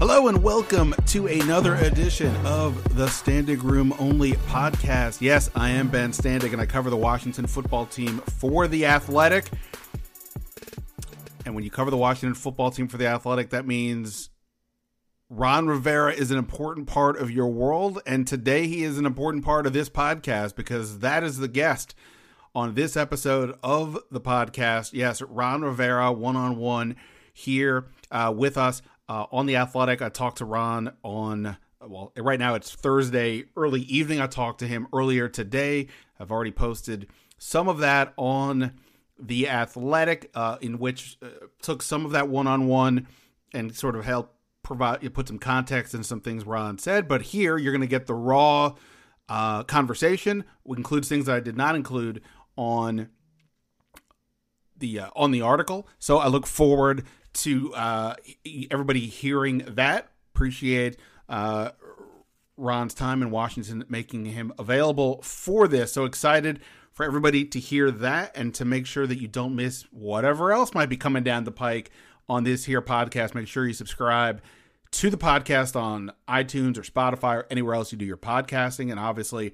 Hello and welcome to another edition of the Standig Room Only podcast. Yes, I am Ben Standig and I cover the Washington football team for The Athletic. And when you cover the Washington football team for The Athletic, that means Ron Rivera is an important part of your world. And today he is an important part of this podcast because that is the guest on this episode of the podcast. Yes, Ron Rivera, one on one here uh, with us uh, on the Athletic. I talked to Ron on well, right now it's Thursday early evening. I talked to him earlier today. I've already posted some of that on the Athletic, uh, in which uh, took some of that one on one and sort of helped provide you put some context and some things Ron said. But here you're going to get the raw uh, conversation, which includes things that I did not include on the uh, on the article. So I look forward to uh, everybody hearing that. Appreciate uh, Ron's time in Washington, making him available for this. So excited for everybody to hear that and to make sure that you don't miss whatever else might be coming down the pike on this here podcast. Make sure you subscribe to the podcast on iTunes or Spotify or anywhere else you do your podcasting. And obviously,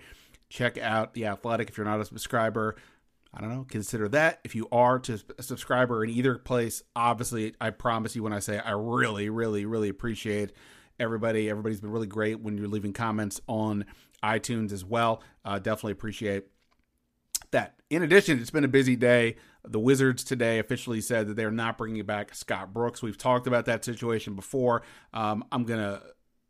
check out The Athletic if you're not a subscriber. I don't know, consider that. If you are to a subscriber in either place, obviously, I promise you when I say I really, really, really appreciate everybody. Everybody's been really great when you're leaving comments on iTunes as well. Uh, definitely appreciate that. In addition, it's been a busy day. The Wizards today officially said that they're not bringing back Scott Brooks. We've talked about that situation before. Um, I'm gonna,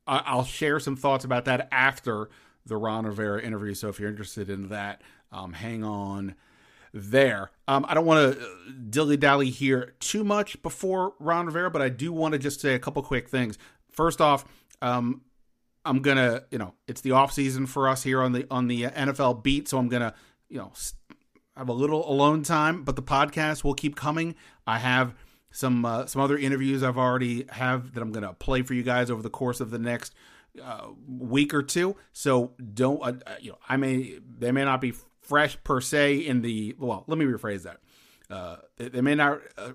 I'll share some thoughts about that after the Ron Rivera interview. So if you're interested in that, um, hang on there. Um, I don't want to dilly dally here too much before Ron Rivera, but I do want to just say a couple quick things. First off, um, I'm gonna, you know, it's the off season for us here on the on the NFL beat, so I'm gonna, you know, have a little alone time. But the podcast will keep coming. I have some uh, some other interviews I've already have that I'm gonna play for you guys over the course of the next uh, week or two. So don't, uh, you know, I may they may not be fresh per se in the well let me rephrase that. Uh, they, may not uh,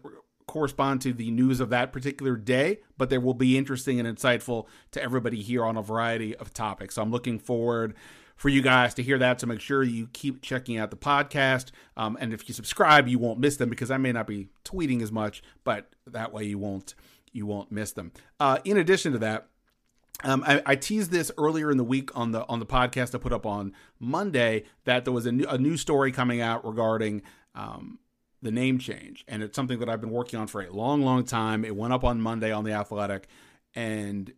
correspond to the news of that particular day but they will be interesting and insightful to everybody here on a variety of topics. So i'm looking forward for you guys to hear that. So make sure you keep checking out the podcast. Um, and if you subscribe you won't miss them because i may not be tweeting as much but that way you won't you won't miss them. Uh, in addition to that um, I, I, teased this earlier in the week on the on the podcast I put up on Monday that there was a new, a new story coming out regarding um, the name change, and it's something that I've been working on for a long, long time. It went up on Monday on the Athletic, and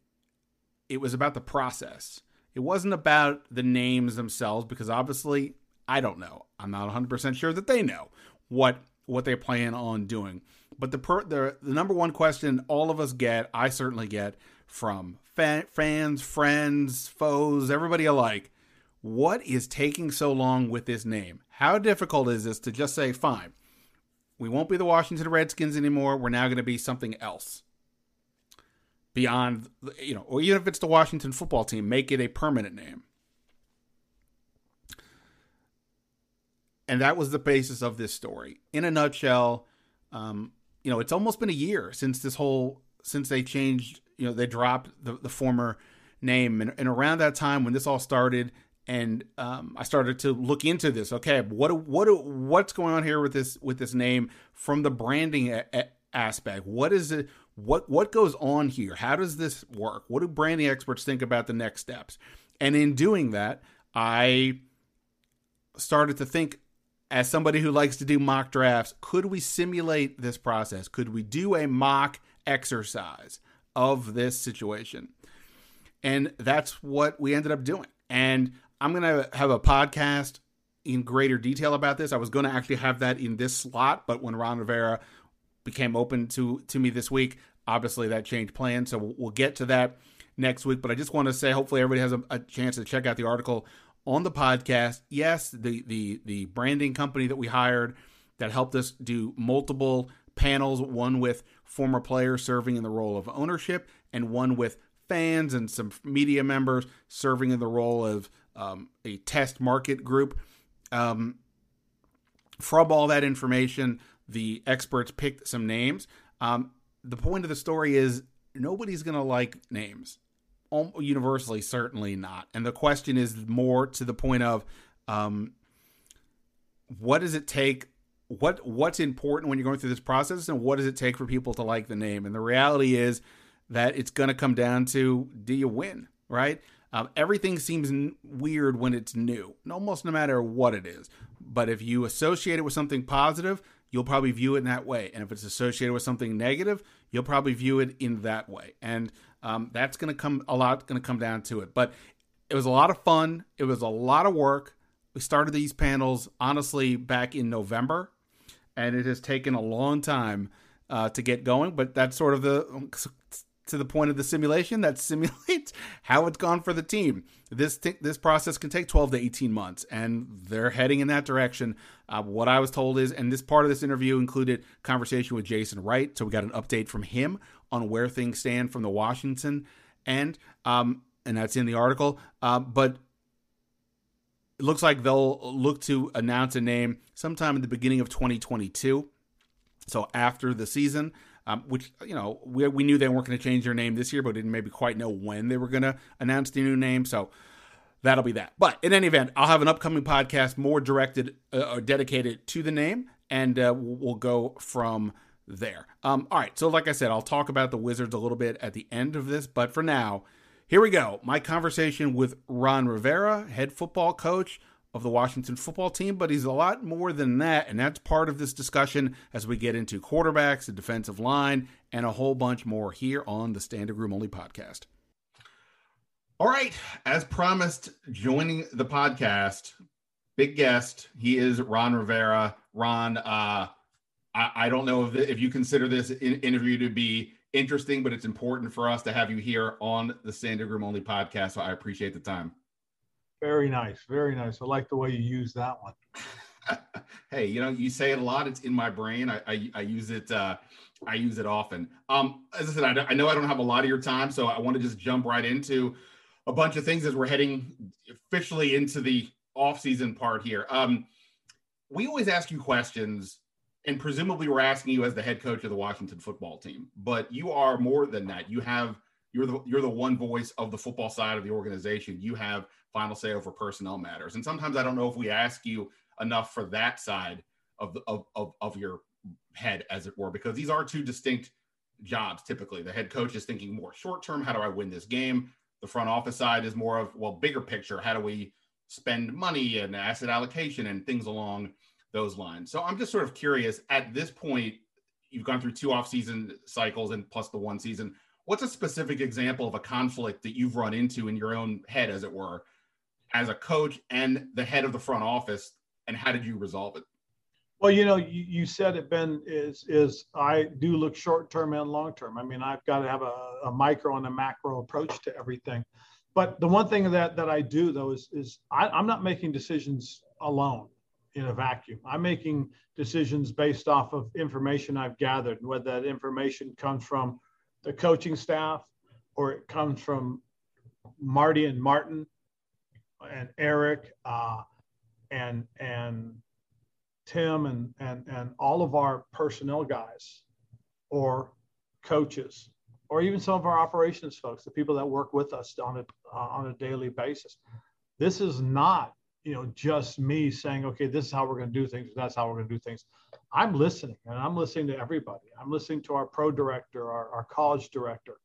it was about the process. It wasn't about the names themselves because obviously I don't know. I'm not 100 percent sure that they know what what they plan on doing. But the, per, the the number one question all of us get, I certainly get from fans, friends, foes, everybody alike. What is taking so long with this name? How difficult is this to just say, fine, we won't be the Washington Redskins anymore. We're now going to be something else beyond, you know, or even if it's the Washington football team, make it a permanent name. And that was the basis of this story. In a nutshell, um, you know, it's almost been a year since this whole, since they changed you know they dropped the, the former name and, and around that time when this all started and um, I started to look into this. Okay, what what what's going on here with this with this name from the branding a, a aspect? What is it? What what goes on here? How does this work? What do branding experts think about the next steps? And in doing that, I started to think as somebody who likes to do mock drafts, could we simulate this process? Could we do a mock exercise of this situation. And that's what we ended up doing. And I'm going to have a podcast in greater detail about this. I was going to actually have that in this slot, but when Ron Rivera became open to to me this week, obviously that changed plans. So we'll get to that next week. But I just want to say, hopefully, everybody has a, a chance to check out the article on the podcast. Yes, the the the branding company that we hired that helped us do multiple panels, one with former players serving in the role of ownership, and one with fans and some media members serving in the role of um, a test market group. Um, from all that information, the experts picked some names. Um, the point of the story is nobody's going to like names. Universally, certainly not. And the question is more to the point of um, what does it take? What what's important when you're going through this process, and what does it take for people to like the name? And the reality is that it's going to come down to do you win, right? Um, everything seems n- weird when it's new, almost no matter what it is. But if you associate it with something positive, you'll probably view it in that way. And if it's associated with something negative, you'll probably view it in that way. And um, that's going to come a lot going to come down to it. But it was a lot of fun. It was a lot of work. We started these panels honestly back in November, and it has taken a long time uh, to get going. But that's sort of the to the point of the simulation that simulates how it's gone for the team. This this process can take 12 to 18 months, and they're heading in that direction. Uh, what I was told is, and this part of this interview included conversation with Jason Wright, so we got an update from him on where things stand from the Washington end, um, and that's in the article. Uh, but it looks like they'll look to announce a name sometime in the beginning of 2022. So after the season, um, which you know we, we knew they weren't going to change their name this year, but didn't maybe quite know when they were going to announce the new name. So that'll be that. But in any event, I'll have an upcoming podcast more directed uh, or dedicated to the name, and uh, we'll go from there. Um, all right. So like I said, I'll talk about the Wizards a little bit at the end of this, but for now, here we go. My conversation with Ron Rivera, head football coach of the Washington football team, but he's a lot more than that. And that's part of this discussion as we get into quarterbacks, the defensive line, and a whole bunch more here on the Standig Room Only podcast. All right. As promised, joining the podcast, big guest. He is Ron Rivera. Ron, uh, I, I don't know if, if you consider this interview to be interesting, but it's important for us to have you here on the Room Only podcast. So I appreciate the time. Very nice. Very nice. I like the way you use that one. hey, you know, you say it a lot. It's in my brain. I, I, I use it. Uh, I use it often. Um, as I said, I, I know I don't have a lot of your time, so I want to just jump right into a bunch of things as we're heading officially into the off-season part here. Um, we always ask you questions, and presumably we're asking you as the head coach of the Washington football team, but you are more than that. You have you're the you're the one voice of the football side of the organization. You have final say over personnel matters. And sometimes I don't know if we ask you enough for that side of the of, of, of your head, as it were, because these are two distinct jobs typically. The head coach is thinking more short term, how do I win this game? The front office side is more of, well, bigger picture, how do we spend money and asset allocation and things along those lines. So I'm just sort of curious at this point, you've gone through two off-season cycles and plus the one season. What's a specific example of a conflict that you've run into in your own head, as it were, as a coach and the head of the front office, and how did you resolve it? Well, you know, you, you said it, Ben, is is I do look short term and long term. I mean, I've got to have a, a micro and a macro approach to everything. But the one thing that that I do though is is I, I'm not making decisions alone in a vacuum. I'm making decisions based off of information I've gathered, whether that information comes from the coaching staff or it comes from Marty and Martin and Eric uh, and and Tim and and and all of our personnel guys or coaches or even some of our operations folks, the people that work with us on a uh, on a daily basis. This is not you know just me saying okay this is how we're going to do things that's how we're going to do things i'm listening and i'm listening to everybody i'm listening to our pro director our, our college director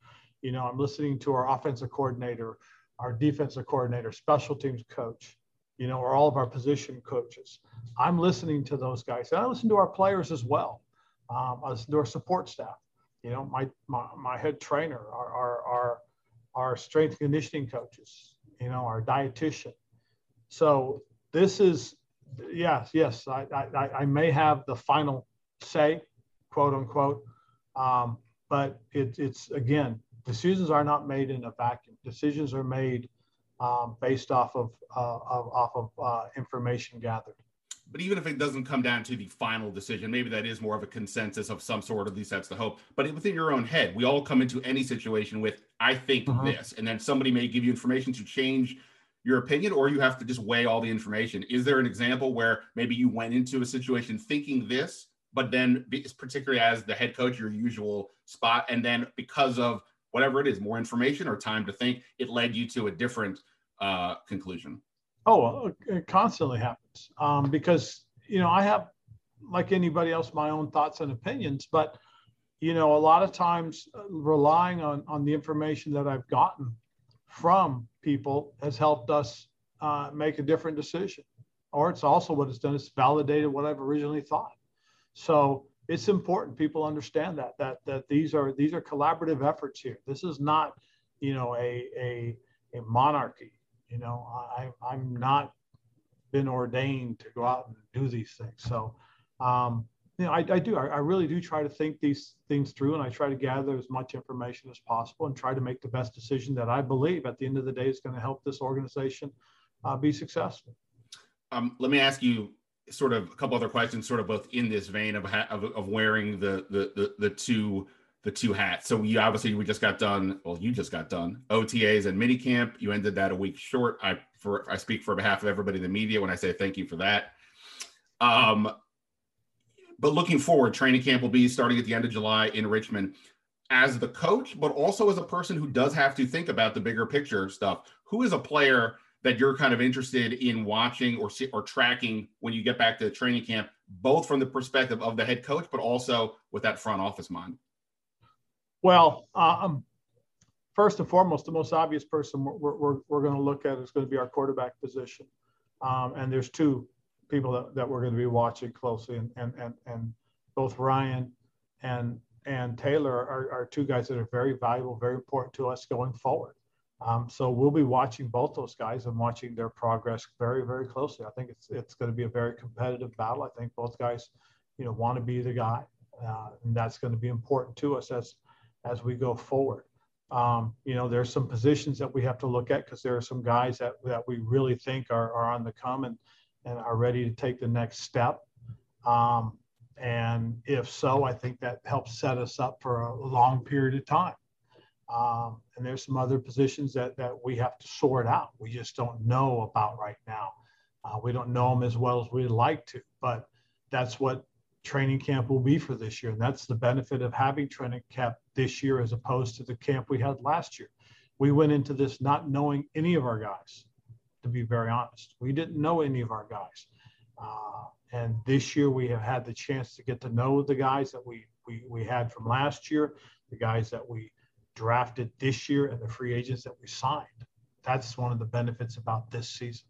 you know i'm listening to our offensive coordinator our defensive coordinator, special teams coach, you know, or all of our position coaches. I'm listening to those guys. And I listen to our players as well. Um, I listen to our support staff, you know, my, my, my head trainer, our, our, our, our strength conditioning coaches, you know, our dietitian. So this is, yes, yes, I, I, I may have the final say, quote unquote. Um, but it, it's, again, decisions are not made in a vacuum. Decisions are made um, based off of, uh, of off of uh, information gathered. But even if it doesn't come down to the final decision, maybe that is more of a consensus of some sort. At least that's the hope. But within your own head, we all come into any situation with "I think mm-hmm. this," and then somebody may give you information to change your opinion, or you have to just weigh all the information. Is there an example where maybe you went into a situation thinking this, but then particularly as the head coach, your usual spot, and then because of whatever it is, more information or time to think, it led you to a different uh, conclusion? Oh, it constantly happens um, because you know I have, like anybody else, my own thoughts and opinions, but you know a lot of times uh, relying on on the information that I've gotten from people has helped us uh, make a different decision, or it's also what it's done it's validated what I've originally thought. So it's important people understand that that that these are these are collaborative efforts here. This is not, you know, a a, a monarchy. You know, I I'm not been ordained to go out and do these things. So, um, you know, I, I do. I, I, really do try to think these things through, and I try to gather as much information as possible, and try to make the best decision that I believe at the end of the day is going to help this organization uh, be successful. Um, let me ask you sort of a couple other questions, sort of both in this vein of of, of wearing the, the the the two the two hats. So you obviously we just got done. Well, you just got done OTAs and minicamp. You ended that a week short. I for I speak for behalf of everybody in the media when I say thank you for that. Um, but looking forward, training camp will be starting at the end of July in Richmond. As the coach, but also as a person who does have to think about the bigger picture stuff. Who is a player that you're kind of interested in watching or or tracking when you get back to training camp, both from the perspective of the head coach, but also with that front office mind? Well, um, first and foremost, the most obvious person we're, we're, we're going to look at is going to be our quarterback position. Um, and there's two people that, that we're going to be watching closely, and, and, and, and both Ryan and and Taylor are, are two guys that are very valuable, very important to us going forward. Um, so we'll be watching both those guys and watching their progress very, very closely. I think it's it's going to be a very competitive battle. I think both guys, you know, want to be the guy, uh, and that's going to be important to us as as we go forward. Um, you know, there's some positions that we have to look at because there are some guys that that we really think are are on the come and and are ready to take the next step. Um, and if so, I think that helps set us up for a long period of time. Um, and there's some other positions that, that we have to sort out. We just don't know about right now. Uh, we don't know them as well as we'd like to, but that's what training camp will be for this year. And that's the benefit of having training camp this year as opposed to the camp we had last year. We went into this not knowing any of our guys, to be very honest. We didn't know any of our guys. Uh, and this year we have had the chance to get to know the guys that we, we, we had from last year, the guys that we drafted this year and the free agents that we signed. That's one of the benefits about this season.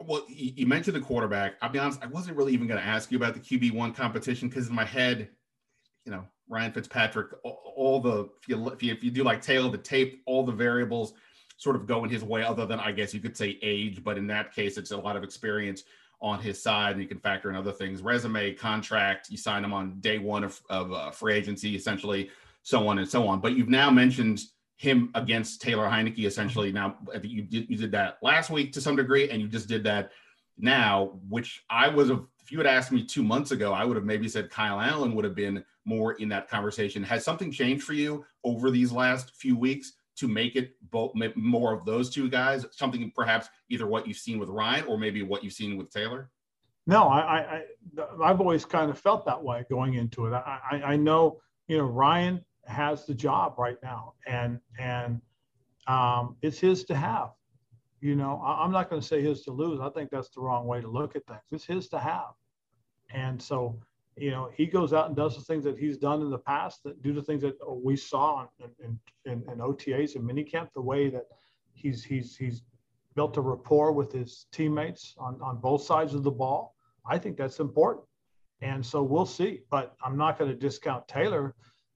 Well, you mentioned the quarterback. I'll be honest, I wasn't really even going to ask you about the QB1 competition because in my head, you know, Ryan Fitzpatrick, all, the, if you, if you, if you do like tail the tape, all the variables sort of going his way, other than I guess you could say age, but in that case, it's a lot of experience on his side, and you can factor in other things resume, contract. You sign him on day one of, of uh, free agency, essentially so on and so on. But you've now mentioned him against Taylor Heinicke essentially. Now, you did, you did that last week to some degree, and you just did that now, which I was, if you had asked me two months ago, I would have maybe said Kyle Allen would have been more in that conversation. Has something changed for you over these last few weeks to make it both more of those two guys? Something perhaps either what you've seen with Ryan or maybe what you've seen with Taylor? No, I, I, I've always kind of felt that way going into it. I, I, I know, you know, Ryan has the job right now, and and um, it's his to have. You know, I, am not going to say his to lose. I think that's the wrong way to look at things. It's his to have, and so you know he goes out and does the things that he's done in the past that do the things that we saw in, in, in, OTAs and minicamp. The way that he's he's he's built a rapport with his teammates on on both sides of the ball. I think that's important. And so we'll see. But I'm not going to discount Taylor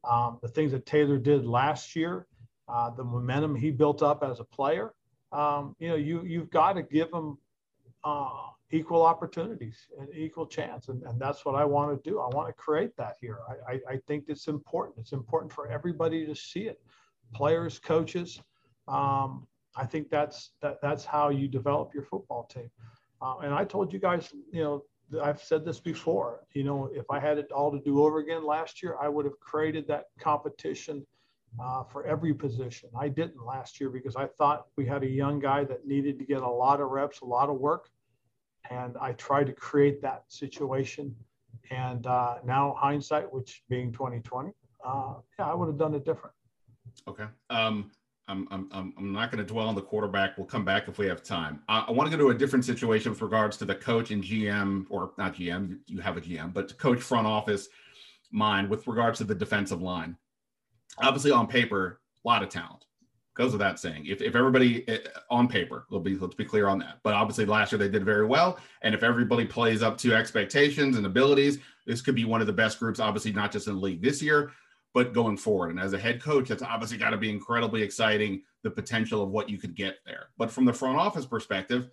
um, the things that Taylor did last year, uh, the momentum he built up as a player. Um, you know, you you've got to give him uh, equal opportunities and equal chance, and, and that's what I want to do. I want to create that here. I, I, I think it's important. It's important for everybody to see it, players, coaches. Um, I think that's that, that's how you develop your football team. Uh, and I told you guys, you know, I've said this before. You know, if I had it all to do over again last year, I would have created that competition uh, for every position. I didn't last year because I thought we had a young guy that needed to get a lot of reps, a lot of work, and I tried to create that situation. And uh, now hindsight, which being 2020, uh, yeah, I would have done it different. Okay. Um, I'm, I'm, I'm not going to dwell on the quarterback. We'll come back if we have time. I, I want to go to a different situation with regards to the coach and GM, or not GM, you have a GM, but coach front office mind with regards to the defensive line. Obviously, on paper, a lot of talent. Goes without saying. If, if everybody eh, on paper, let's be, let's be clear on that. But obviously, last year they did very well. And if everybody plays up to expectations and abilities, this could be one of the best groups, obviously, not just in the league this year, but going forward. And as a head coach, that's obviously got to be incredibly exciting, the potential of what you could get there. But from the front office perspective,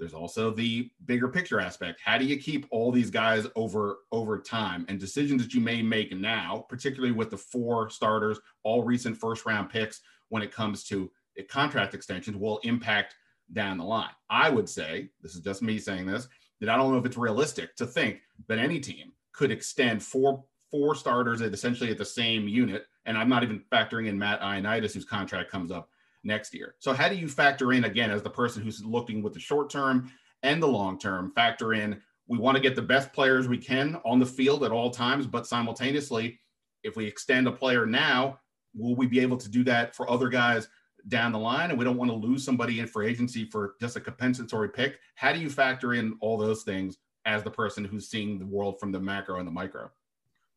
there's also the bigger picture aspect. How do you keep all these guys over over time and decisions that you may make now, particularly with the four starters, all recent first round picks when it comes to contract extensions will impact down the line. I would say, this is just me saying this, that I don't know if it's realistic to think that any team could extend four four starters at essentially at the same unit. And I'm not even factoring in Matt Ioannidis, whose contract comes up next year. So how do you factor in again as the person who's looking with the short term and the long term, factor in we want to get the best players we can on the field at all times, but simultaneously, if we extend a player now, will we be able to do that for other guys down the line? And we don't want to lose somebody in for agency for just a compensatory pick. How do you factor in all those things as the person who's seeing the world from the macro and the micro?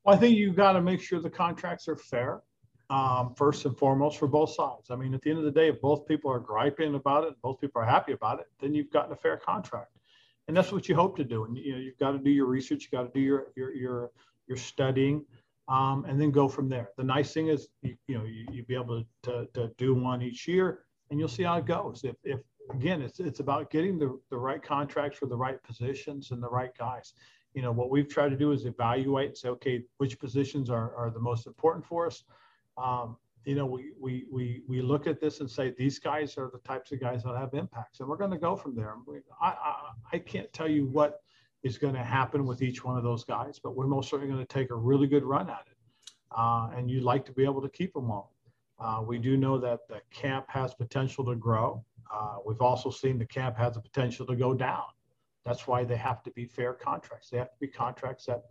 Well, I think you've got to make sure the contracts are fair, um, first and foremost, for both sides. I mean, at the end of the day, if both people are griping about it, both people are happy about it, then you've gotten a fair contract, and that's what you hope to do. And you know, you've got to do your research, you got to do your your your your studying, um, and then go from there. The nice thing is, you, you know, you, you be able to, to do one each year, and you'll see how it goes. If if again, it's it's about getting the the right contracts for the right positions and the right guys you know, what we've tried to do is evaluate and say, okay, which positions are, are the most important for us. Um, you know, we, we, we, we look at this and say, these guys are the types of guys that have impacts and we're going to go from there. I, I, I can't tell you what is going to happen with each one of those guys, but we're most certainly going to take a really good run at it. Uh, and you'd like to be able to keep them all. Uh, we do know that the camp has potential to grow. Uh, we've also seen the camp has the potential to go down. That's why they have to be fair contracts. They have to be contracts that,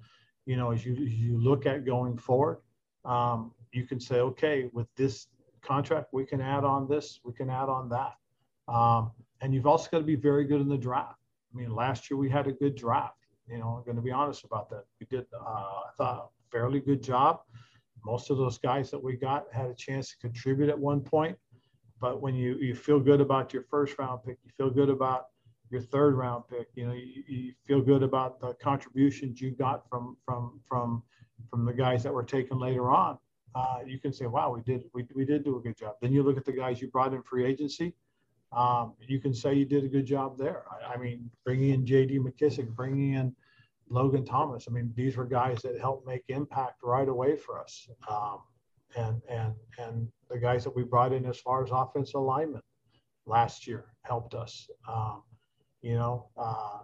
you know, as you, you look at going forward, um, you can say, okay, with this contract, we can add on this, we can add on that. Um, and you've also got to be very good in the draft. I mean, last year we had a good draft. You know, I'm going to be honest about that. We did, uh, I thought, a fairly good job. Most of those guys that we got had a chance to contribute at one point. But when you, you feel good about your first round pick, you feel good about your third round pick. You know, you, you, feel good about the contributions you got from from from from the guys that were taken later on. Uh, you can say, "Wow, we did we, we did do a good job." Then you look at the guys you brought in free agency. Um, you can say you did a good job there. I, I mean, bringing in J.D. McKissic, bringing in Logan Thomas. I mean, these were guys that helped make impact right away for us. Um, and and and the guys that we brought in as far as offensive alignment last year helped us. Um, you know, uh,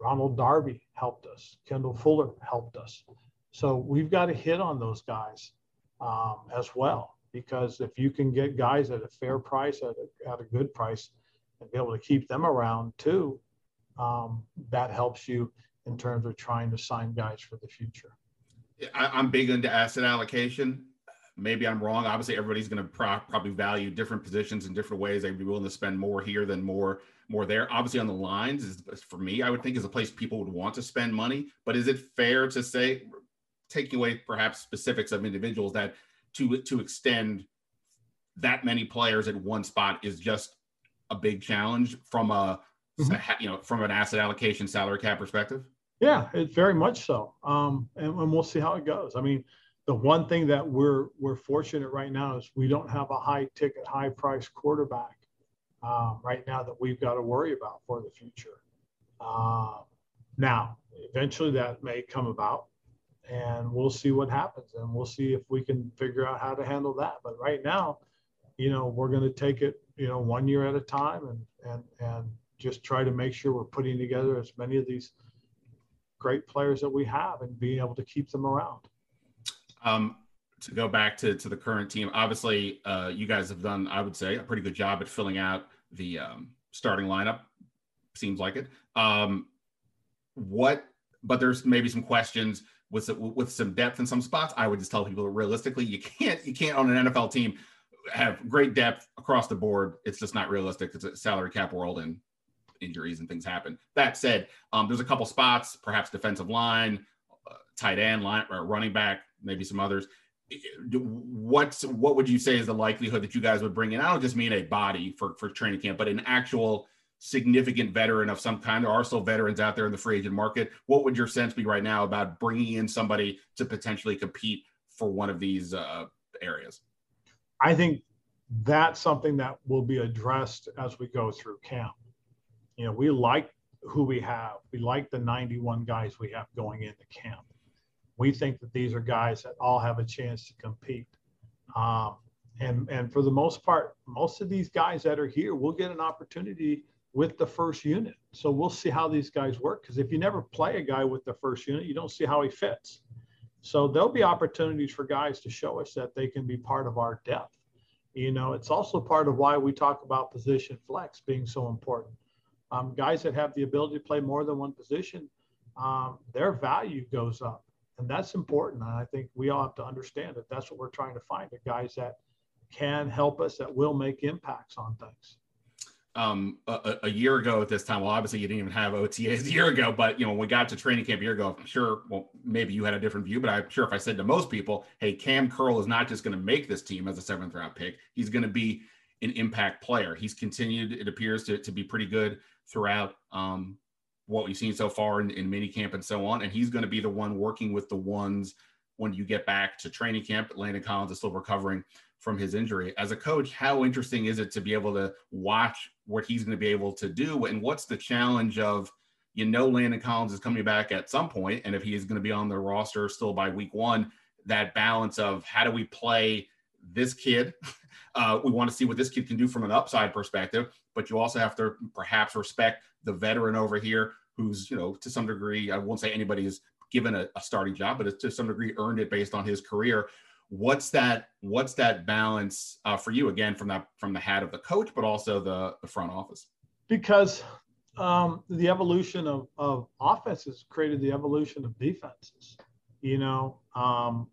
Ronald Darby helped us. Kendall Fuller helped us. So we've got to hit on those guys um, as well because if you can get guys at a fair price, at a, at a good price, and be able to keep them around too, um, that helps you in terms of trying to sign guys for the future. I, am big into asset allocation. Maybe I'm wrong. Obviously, everybody's going to pro- probably value different positions in different ways. They'd be willing to spend more here than more more there. Obviously, on the lines is for me, I would think is a place people would want to spend money. But is it fair to say, taking away perhaps specifics of individuals, that to to extend that many players at one spot is just a big challenge from a mm-hmm. you know from an asset allocation salary cap perspective? Yeah, it's very much so. Um, and, and we'll see how it goes. I mean, the one thing that we're we're fortunate right now is we don't have a high ticket, high price quarterback um, right now that we've got to worry about for the future. Uh, now, eventually that may come about, and we'll see what happens, and we'll see if we can figure out how to handle that. But right now, you know, we're going to take it, you know, one year at a time, and and and just try to make sure we're putting together as many of these great players that we have and being able to keep them around. Um, to go back to, to the current team, obviously, uh, you guys have done, I would say, a pretty good job at filling out the um, starting lineup. Seems like it. Um, what? But there's maybe some questions with with some depth in some spots. I would just tell people realistically, you can't you can't on an NFL team have great depth across the board. It's just not realistic. It's a salary cap world and injuries and things happen. That said, um, there's a couple spots, perhaps defensive line, uh, tight end, line, running back, maybe some others. What's what would you say is the likelihood that you guys would bring in? I don't just mean a body for for training camp, but an actual significant veteran of some kind. There are still veterans out there in the free agent market. What would your sense be right now about bringing in somebody to potentially compete for one of these uh, areas? I think that's something that will be addressed as we go through camp. You know, we like who we have. We like the 91 guys we have going into camp. We think that these are guys that all have a chance to compete. Um, and, and for the most part, most of these guys that are here will get an opportunity with the first unit. So we'll see how these guys work. Because if you never play a guy with the first unit, you don't see how he fits. So there'll be opportunities for guys to show us that they can be part of our depth. You know, it's also part of why we talk about position flex being so important. Um, guys that have the ability to play more than one position, um, their value goes up. And that's important. And I think we all have to understand that that's what we're trying to find the guys that can help us, that will make impacts on things um, a, a, year ago at this time. Well, obviously you didn't even have OTAs a year ago, but you know when we got to training camp a year ago, I'm sure. Well, maybe you had a different view, but I'm sure if I said to most people, "Hey, Kam Curl is not just going to make this team as a seventh round pick; he's going to be an impact player." He's continued, it appears, to, to be pretty good throughout um, what we've seen so far in, in mini camp and so on, and he's going to be the one working with the ones when you get back to training camp. Landon Collins is still recovering from his injury. As a coach, how interesting is it to be able to watch what he's going to be able to do? And what's the challenge of, you know, Landon Collins is coming back at some point, and if he is going to be on the roster still by week one, that balance of how do we play this kid? Uh, we want to see what this kid can do from an upside perspective, but you also have to perhaps respect the veteran over here who's, you know, to some degree, I won't say anybody is given a, a starting job, but it's to some degree earned it based on his career what's that what's that balance uh, for you again from that from the hat of the coach but also the the front office? Because um, the evolution of, of offenses created the evolution of defenses you know? Um,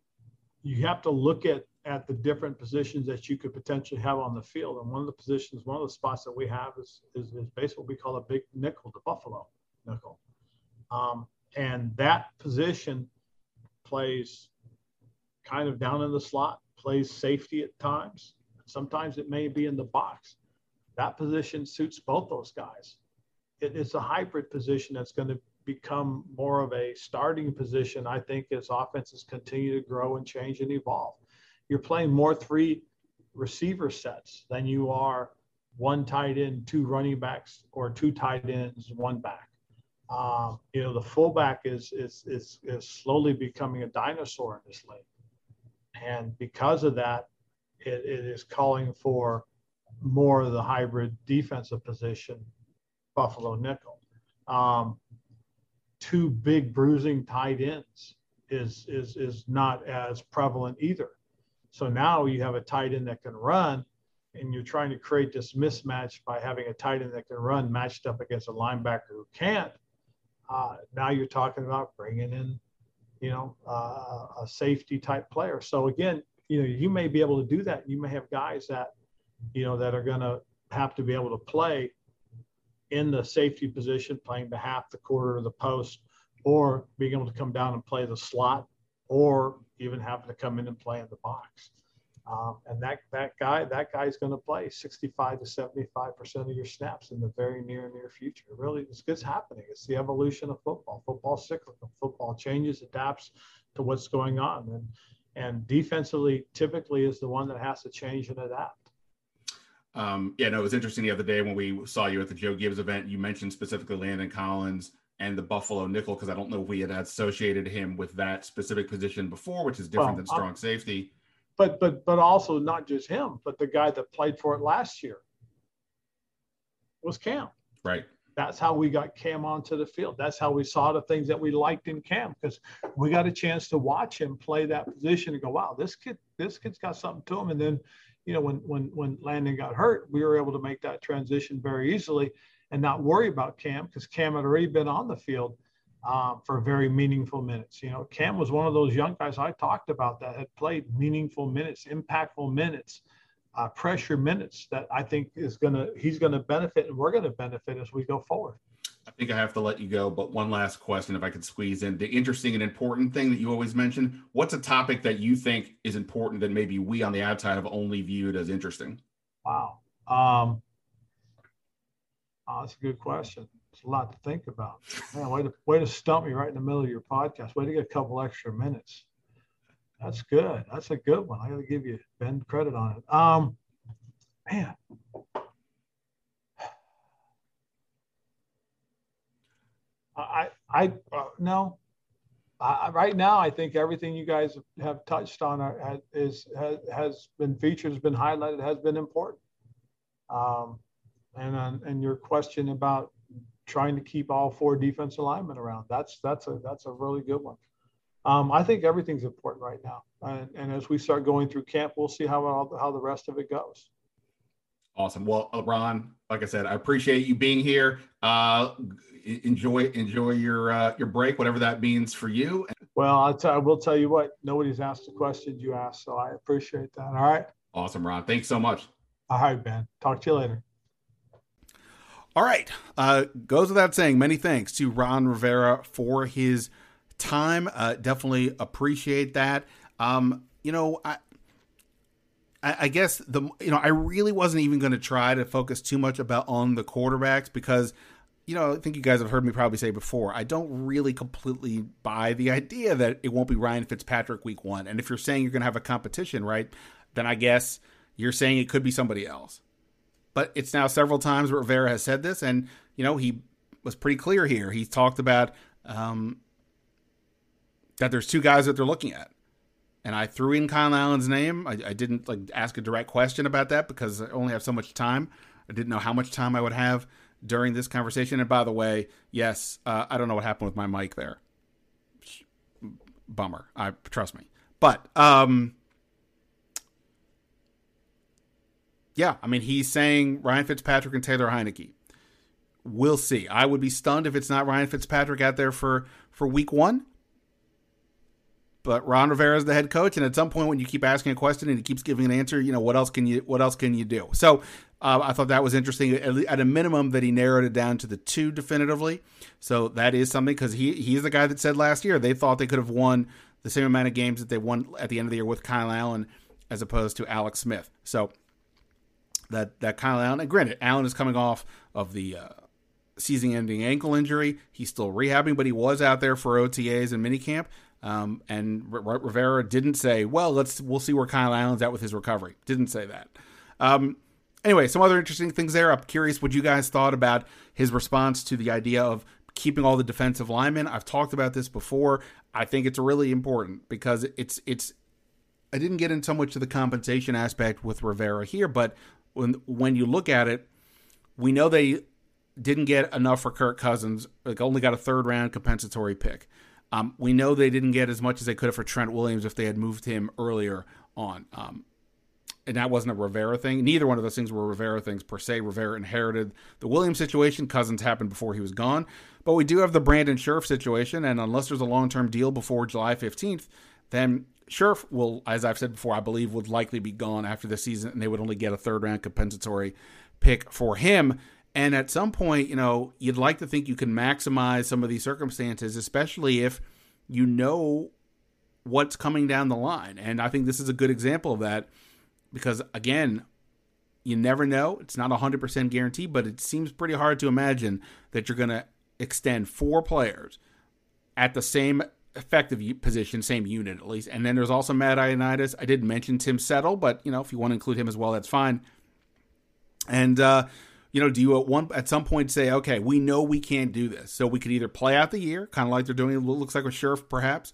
you have to look at at the different positions that you could potentially have on the field and one of the positions one of the spots that we have is is, is basically what we call a big nickel the buffalo nickel. Um, and that position plays kind of down in the slot, plays safety at times. Sometimes it may be in the box. That position suits both those guys. It, it's a hybrid position that's going to become more of a starting position, I think, as offenses continue to grow and change and evolve. You're playing more three receiver sets than you are one tight end, two running backs, or two tight ends, one back. Um, you know, the fullback is, is, is, is slowly becoming a dinosaur in this league. And because of that, it, it is calling for more of the hybrid defensive position, Buffalo nickel. Um, two big bruising tight ends is, is, is not as prevalent either. So now you have a tight end that can run, and you're trying to create this mismatch by having a tight end that can run matched up against a linebacker who can't. Uh, now you're talking about bringing in you know, uh, a safety type player. So again, you know, you may be able to do that. You may have guys that, you know, that are going to have to be able to play in the safety position, playing the half, the quarter, the post, or being able to come down and play the slot, or even having to come in and play in the box. Um, and that that guy that guy's going to play 65 to 75 percent of your snaps in the very near near future. Really, it's, it's happening. It's the evolution of football. Football cyclical. Football changes, adapts to what's going on, and and defensively typically is the one that has to change and adapt. Um, yeah, no, it was interesting the other day when we saw you at the Joe Gibbs event. You mentioned specifically Landon Collins and the Buffalo nickel because I don't know if we had associated him with that specific position before, which is different well, than strong safety but but but also not just him, but the guy that played for it last year was Kam. Right. That's how we got Kam onto the field. That's how we saw the things that we liked in Kam because we got a chance to watch him play that position and go, wow, this kid, this kid's got something to him. And then, you know, when when when Landon got hurt, we were able to make that transition very easily and not worry about Kam because Kam had already been on the field um, for very meaningful minutes. You know, Kam was one of those young guys I talked about that had played meaningful minutes, impactful minutes uh, pressure minutes that I think is gonna he's gonna benefit and we're gonna benefit as we go forward. I think I have to let you go, but one last question, if I could squeeze in the interesting and important thing that you always mention. What's a topic that you think is important that maybe we on the outside have only viewed as interesting? Wow. Um, oh, that's a good question. A lot to think about. Man, way to way to stump me right in the middle of your podcast. Way to get a couple extra minutes. That's good. That's a good one. I got to give you Ben credit on it. Um, man, I, I, uh, no. I, right now, I think everything you guys have touched on are, is has, has been featured, has been highlighted, has been important. Um, and uh, and your question about trying to keep all four defense alignment around that's that's a that's a really good one. Um, I think everything's important right now, and, and as we start going through camp, we'll see how all, how the rest of it goes. Awesome. Well, Ron, like I said, I appreciate you being here. Uh, enjoy enjoy your uh, your break, whatever that means for you. Well, I'll t- I will tell you what. Nobody's asked the question you asked, so I appreciate that. All right. Awesome, Ron. Thanks so much. All right, Ben. Talk to you later. All right. Uh, goes without saying, many thanks to Ron Rivera for his time. Uh, definitely appreciate that. Um, you know, I, I, guess the you know I really wasn't even going to try to focus too much about on the quarterbacks because you know, I think you guys have heard me probably say before, I don't really completely buy the idea that it won't be Ryan Fitzpatrick week one. And if you're saying you're going to have a competition, right, then I guess you're saying it could be somebody else. But it's now several times where Rivera has said this, and, you know, he was pretty clear here. He talked about um, that there's two guys that they're looking at. And I threw in Kyle Allen's name. I, I didn't like ask a direct question about that because I only have so much time. I didn't know how much time I would have during this conversation. And by the way, yes, uh, I don't know what happened with my mic there. Bummer. I trust me. But um, yeah, I mean, he's saying Ryan Fitzpatrick and Taylor Heinicke. We'll see. I would be stunned if it's not Ryan Fitzpatrick out there for for week one but Ron Rivera is the head coach, and at some point when you keep asking a question and he keeps giving an answer, you know what else can you what else can you do? So uh, I thought that was interesting. At, a minimum, that he narrowed it down to the two definitively. So that is something because he he's the guy that said last year they thought they could have won the same amount of games that they won at the end of the year with Kyle Allen as opposed to Alex Smith. So that that Kyle Allen, and granted, Allen is coming off of the uh, season-ending ankle injury. He's still rehabbing, but he was out there for OTAs and minicamp. Um, and R- Rivera didn't say, "Well, let's we'll see where Kyle Allen's at with his recovery." Didn't say that. Um, anyway, some other interesting things there. I'm curious what you guys thought about his response to the idea of keeping all the defensive linemen. I've talked about this before. I think it's really important because it's it's. I didn't get into much of the compensation aspect with Rivera here, but when when you look at it, we know they didn't get enough for Kirk Cousins. Like only got a third round compensatory pick. Um, we know they didn't get as much as they could have for Trent Williams if they had moved him earlier on. Um, and that wasn't a Rivera thing. Neither one of those things were Rivera things per se. Rivera inherited the Williams situation. Cousins happened before he was gone. But we do have the Brandon Scherff situation, and unless there's a long term deal before July 15th, then Scherff will, as I've said before, I believe would likely be gone after the season, and they would only get a third round compensatory pick for him. And at some point, you know, you'd like to think you can maximize some of these circumstances, especially if you know what's coming down the line. And I think this is a good example of that because, again, you never know. It's not a 100% guarantee, but it seems pretty hard to imagine that you're going to extend four players at the same effective position, same unit at least. And then there's also Matt Ioannidis. I did mention Tim Settle, but, you know, if you want to include him as well, that's fine. And, uh, you know, do you at one at some point say, okay, we know we can't do this, so we could either play out the year, kind of like they're doing, looks like with Scherff perhaps,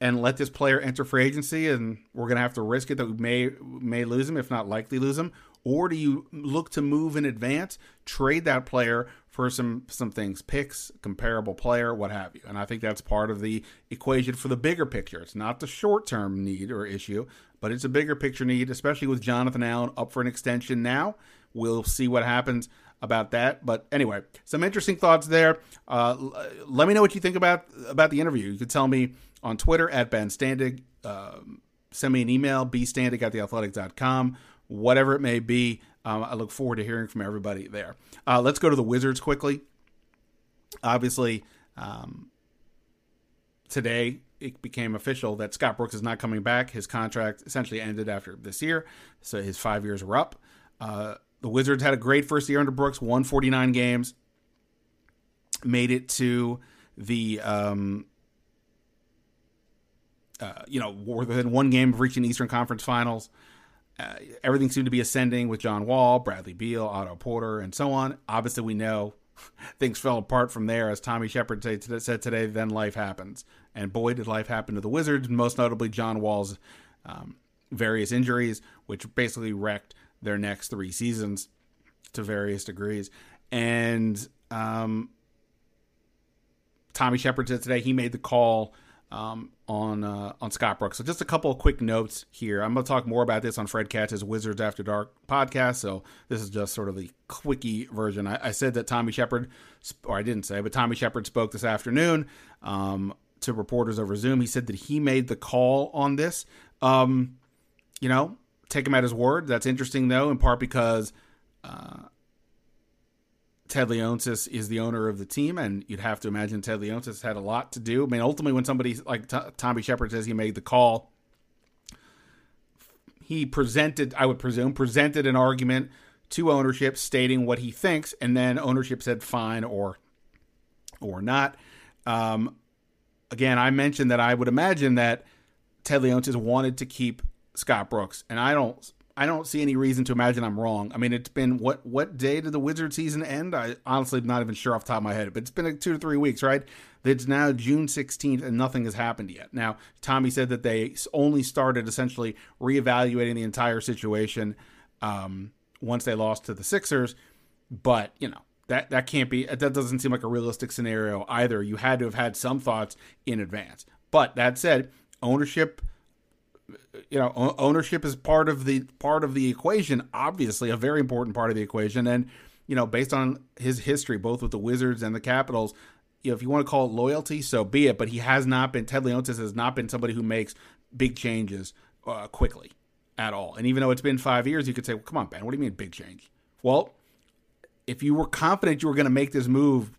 and let this player enter free agency, and we're going to have to risk it that we may may lose him, if not likely lose him, or do you look to move in advance, trade that player for some some things, picks, comparable player, what have you? And I think that's part of the equation for the bigger picture. It's not the short term need or issue, but it's a bigger picture need, especially with Jonathan Allen up for an extension now We'll see what happens about that. But anyway, some interesting thoughts there. Uh, let me know what you think about about the interview. You can tell me on Twitter at Ben Standig. Uh, send me an email, bstandig at theathletic.com, whatever it may be. Um, I look forward to hearing from everybody there. Uh, let's go to the Wizards quickly. Obviously, um, today it became official that Scott Brooks is not coming back. His contract essentially ended after this year, so his five years were up. Uh, the Wizards had a great first year under Brooks, won 49 games, made it to the um, uh, you know within one game of reaching the Eastern Conference Finals. Uh, everything seemed to be ascending with John Wall, Bradley Beal, Otto Porter, and so on. Obviously, we know things fell apart from there, as Tommy Sheppard said today. Then life happens, and boy, did life happen to the Wizards. Most notably, John Wall's um, various injuries, which basically wrecked their next three seasons to various degrees. And um, Tommy Sheppard said today he made the call um, on uh, on Scott Brooks. So just a couple of quick notes here. I'm going to talk more about this on Fred Katz's Wizards After Dark podcast. So this is just sort of the quickie version. I, I said that Tommy Sheppard, or I didn't say, but Tommy Sheppard spoke this afternoon um, to reporters over Zoom. He said that he made the call on this. Um, you know, take him at his word. That's interesting though, in part because. Uh, Ted Leonsis is the owner of the team, and you'd have to imagine Ted Leonsis had a lot to do. I mean, ultimately, when somebody like T- Tommy Sheppard says he made the call, he presented, I would presume, presented an argument to ownership stating what he thinks, and then ownership said fine or or not. Um, again, I mentioned that I would imagine that Ted Leonsis wanted to keep Scott Brooks, and I don't I don't see any reason to imagine I'm wrong. I mean, it's been what what day did the Wizard season end? I honestly am not even sure off the top of my head, but it's been like two to three weeks, right? It's now June 16th and nothing has happened yet. Now, Tommy said that they only started essentially reevaluating the entire situation um, once they lost to the Sixers, but you know that that can't be that doesn't seem like a realistic scenario either. You had to have had some thoughts in advance. But that said, ownership you know ownership is part of the part of the equation obviously a very important part of the equation. And you know based on his history both with the wizards and the capitals you know if you want to call it loyalty so be it. But he has not been ted leonsis has not been somebody who makes big changes uh, quickly at all. And even though it's been five years you could say well come on ben what do you mean big change? Well if you were confident you were going to make this move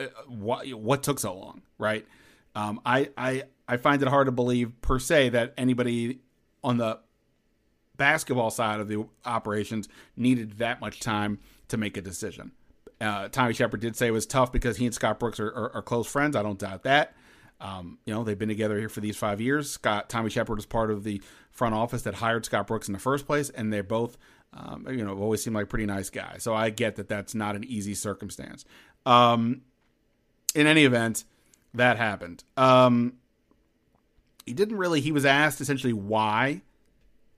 uh, what, what took so long right? Um, I, I I find it hard to believe per se that anybody on the basketball side of the operations needed that much time to make a decision. Uh, Tommy Sheppard did say it was tough because he and Scott Brooks are, are, are close friends. I don't doubt that. Um, you know, they've been together here for these five years. Scott Tommy Sheppard was part of the front office that hired Scott Brooks in the first place, and they're both, um, you know, always seemed like pretty nice guys. So I get that that's not an easy circumstance. Um, in any event, that happened. Um, he didn't really. He was asked essentially why,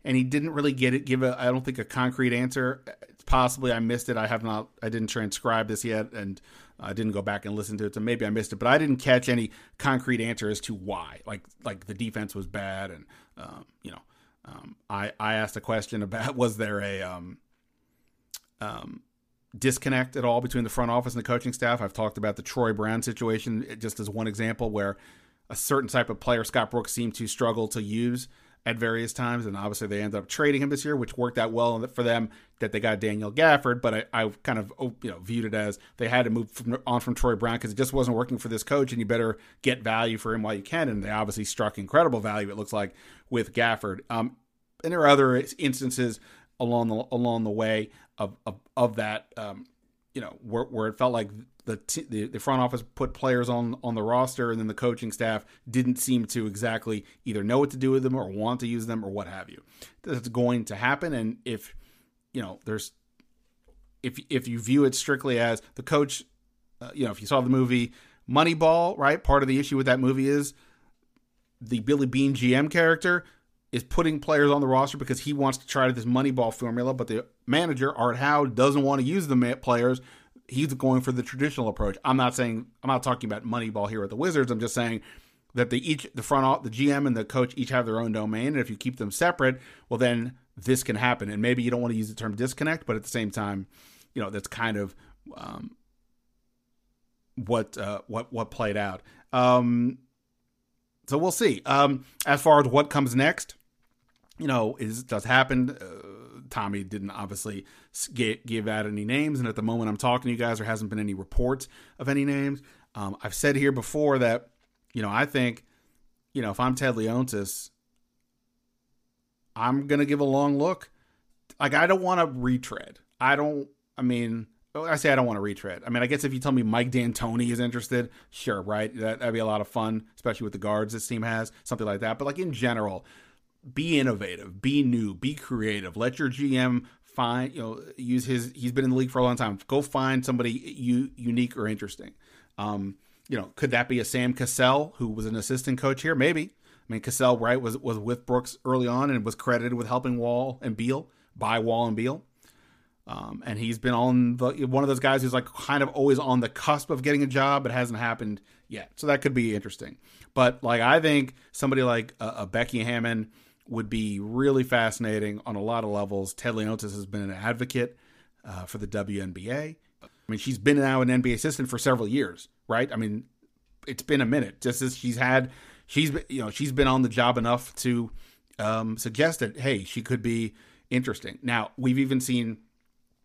and he didn't really get it. Give a I don't think a concrete answer. Possibly I missed it. I have not. I didn't transcribe this yet, and I didn't go back and listen to it. So maybe I missed it, but I didn't catch any concrete answer as to why. Like like the defense was bad, and um, you know, um, I I asked a question about was there a um, um, disconnect at all between the front office and the coaching staff. I've talked about the Troy Brown situation just as one example where a certain type of player Scott Brooks seemed to struggle to use at various times, and obviously they ended up trading him this year, which worked out well for them that they got Daniel Gafford. But I, I kind of oh, you know viewed it as they had to move from, on from Troy Brown because it just wasn't working for this coach, and you better get value for him while you can. And they obviously struck incredible value. It looks like with Gafford. Um, and there are other instances along the along the way of of, of that. Um, you know where, where it felt like the, t- the, the front office put players on on the roster, and then the coaching staff didn't seem to exactly either know what to do with them or want to use them or what have you. That's going to happen, and if you know, there's if if you view it strictly as the coach, uh, you know, if you saw the movie Moneyball, right? Part of the issue with that movie is the Billy Beane GM character is putting players on the roster because he wants to try this Moneyball formula, but the manager Art Howe doesn't want to use the players he's going for the traditional approach. I'm not saying I'm not talking about Moneyball here at the Wizards. I'm just saying that the each the front off the GM and the coach each have their own domain, and if you keep them separate, well then this can happen. And maybe you don't want to use the term disconnect, but at the same time, you know that's kind of um, what uh, what what played out. Um, so we'll see. Um, as far as what comes next, you know, is does happen. Uh, Tommy didn't obviously give out any names, and at the moment I'm talking to you guys, there hasn't been any reports of any names. Um, I've said here before that, you know, I think, you know, if I'm Ted Leonsis, I'm gonna give a long look. Like I don't want to retread. I don't. I mean, I say I don't want to retread. I mean, I guess if you tell me Mike D'Antoni is interested, sure, right? That, would be a lot of fun, especially with the guards this team has, something like that. But like in general, be innovative, be new, be creative. Let your GM find, you know, use his. He's been in the league for a long time. Go find somebody you, unique or interesting. Um, you know, could that be a Sam Cassell who was an assistant coach here? Maybe. I mean, Cassell, right, was was with Brooks early on and was credited with helping Wall and Beal by Wall and Beal. Um, and he's been on the one of those guys who's like kind of always on the cusp of getting a job, but hasn't happened yet. So that could be interesting. But like I think somebody like a, a Becky Hammon would be really fascinating on a lot of levels. Ted Leonsis has been an advocate uh, for the WNBA. I mean, she's been now an NBA assistant for several years, right? I mean, it's been a minute. Just as she's had, she's you know she's been on the job enough to um, suggest that hey, she could be interesting. Now we've even seen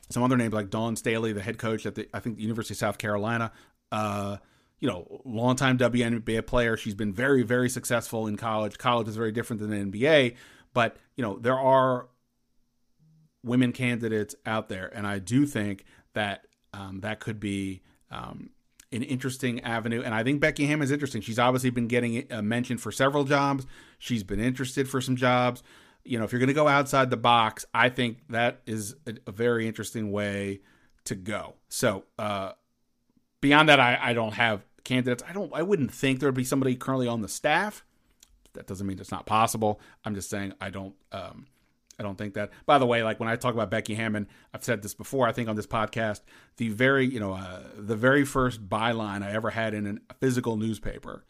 some other names like Dawn Staley, the head coach at the I think the University of South Carolina. Uh, you know, longtime WNBA player. She's been very, very successful in college. College is very different than the NBA, but you know there are women candidates out there, and I do think that um, that could be um, an interesting avenue. And I think Becky Hammon is interesting. She's obviously been getting a mention for several jobs. She's been interested for some jobs. You know, if you're going to go outside the box, I think that is a, a very interesting way to go. So, uh, beyond that, I, I don't have candidates. I don't. I wouldn't think there would be somebody currently on the staff. That doesn't mean it's not possible. I'm just saying I don't. Um, I don't think that. By the way, like when I talk about Becky Hammon, I've said this before. I think on this podcast, the very you know uh, the very first byline I ever had in a physical newspaper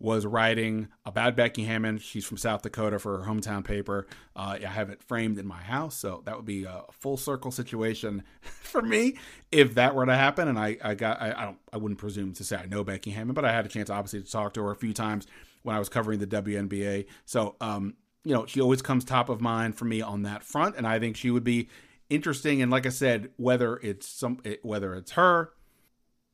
was writing about Becky Hammon. She's from South Dakota for her hometown paper. Uh, I have it framed in my house, so that would be a full circle situation for me if that were to happen. And I, I got, I, I, don't, I wouldn't presume to say I know Becky Hammon, but I had a chance, obviously, to talk to her a few times when I was covering the WNBA. So, um, you know, she always comes top of mind for me on that front, and I think she would be interesting. And like I said, whether it's some, whether it's her,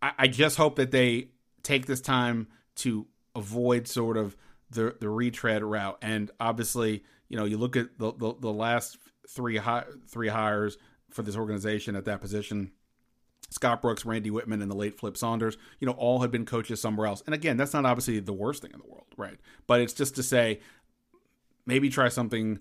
I, I just hope that they take this time to avoid sort of the the retread route. And obviously, you know, you look at the the, the last three hi- three hires for this organization at that position. Scott Brooks, Randy Wittman, and the late Flip Saunders, you know, all had been coaches somewhere else. And again, that's not obviously the worst thing in the world, right? But it's just to say, maybe try something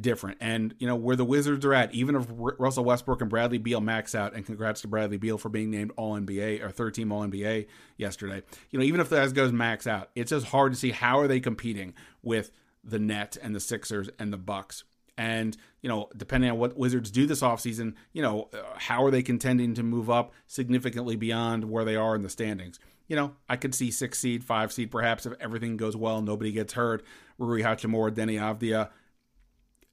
different. And you know where the Wizards are at, even if Russell Westbrook and Bradley Beal max out, and congrats to Bradley Beal for being named All NBA or third team All NBA yesterday. You know, even if that goes max out, it's just hard to see how are they competing with the Net and the Sixers and the Bucks. And you know, depending on what Wizards do this offseason, you know, uh, how are they contending to move up significantly beyond where they are in the standings? You know, I could see six seed, five seed, perhaps if everything goes well, nobody gets hurt. Rui Hachimura, Deni Avdija,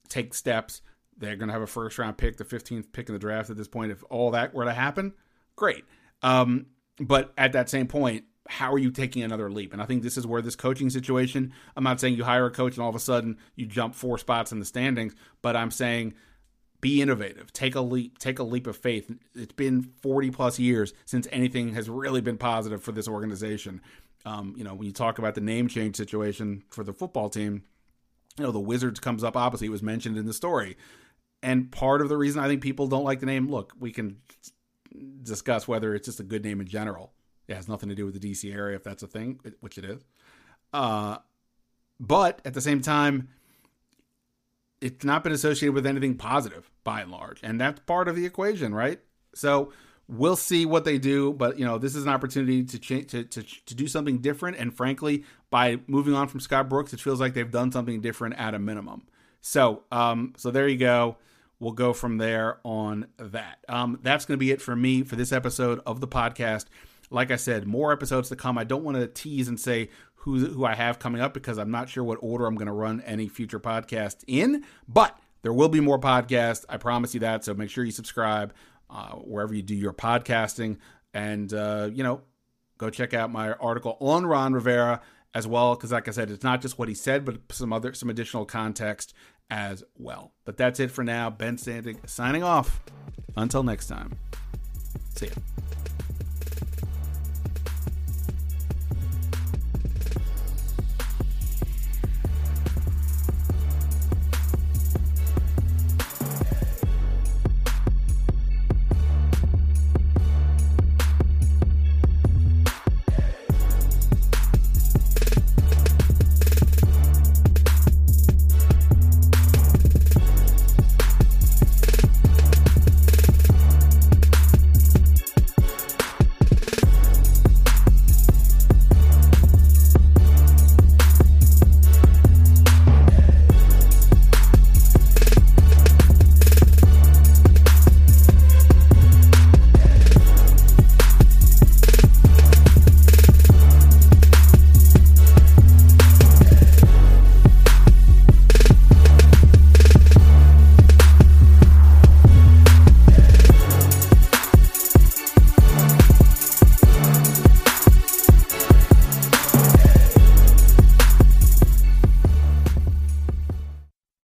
take steps. They're going to have a first round pick, the 15th pick in the draft at this point. If all that were to happen, great. Um, but at that same point, how are you taking another leap? And I think this is where this coaching situation, I'm not saying you hire a coach and all of a sudden you jump four spots in the standings, but I'm saying be innovative, take a leap, take a leap of faith. It's been 40 plus years since anything has really been positive for this organization. Um, you know, when you talk about the name change situation for the football team, you know, the Wizards comes up obviously it was mentioned in the story. And part of the reason I think people don't like the name, look, we can discuss whether it's just a good name in general. It has nothing to do with the DC area if that's a thing, which it is. Uh, but at the same time, it's not been associated with anything positive by and large. And that's part of the equation, right? So we'll see what they do, but you know, this is an opportunity to change to, to to do something different. And frankly, by moving on from Scott Brooks, it feels like they've done something different at a minimum. So, um, so there you go. We'll go from there on that. Um, that's going to be it for me for this episode of the podcast. Like I said, more episodes to come. I don't want to tease and say who who I have coming up because I'm not sure what order I'm going to run any future podcast in, but there will be more podcasts. I promise you that. So make sure you subscribe uh, wherever you do your podcasting. And, uh, you know, go check out my article on Ron Rivera as well because like I said it's not just what he said but some other some additional context as well. But that's it for now. Ben Standig signing off. Until next time. See ya.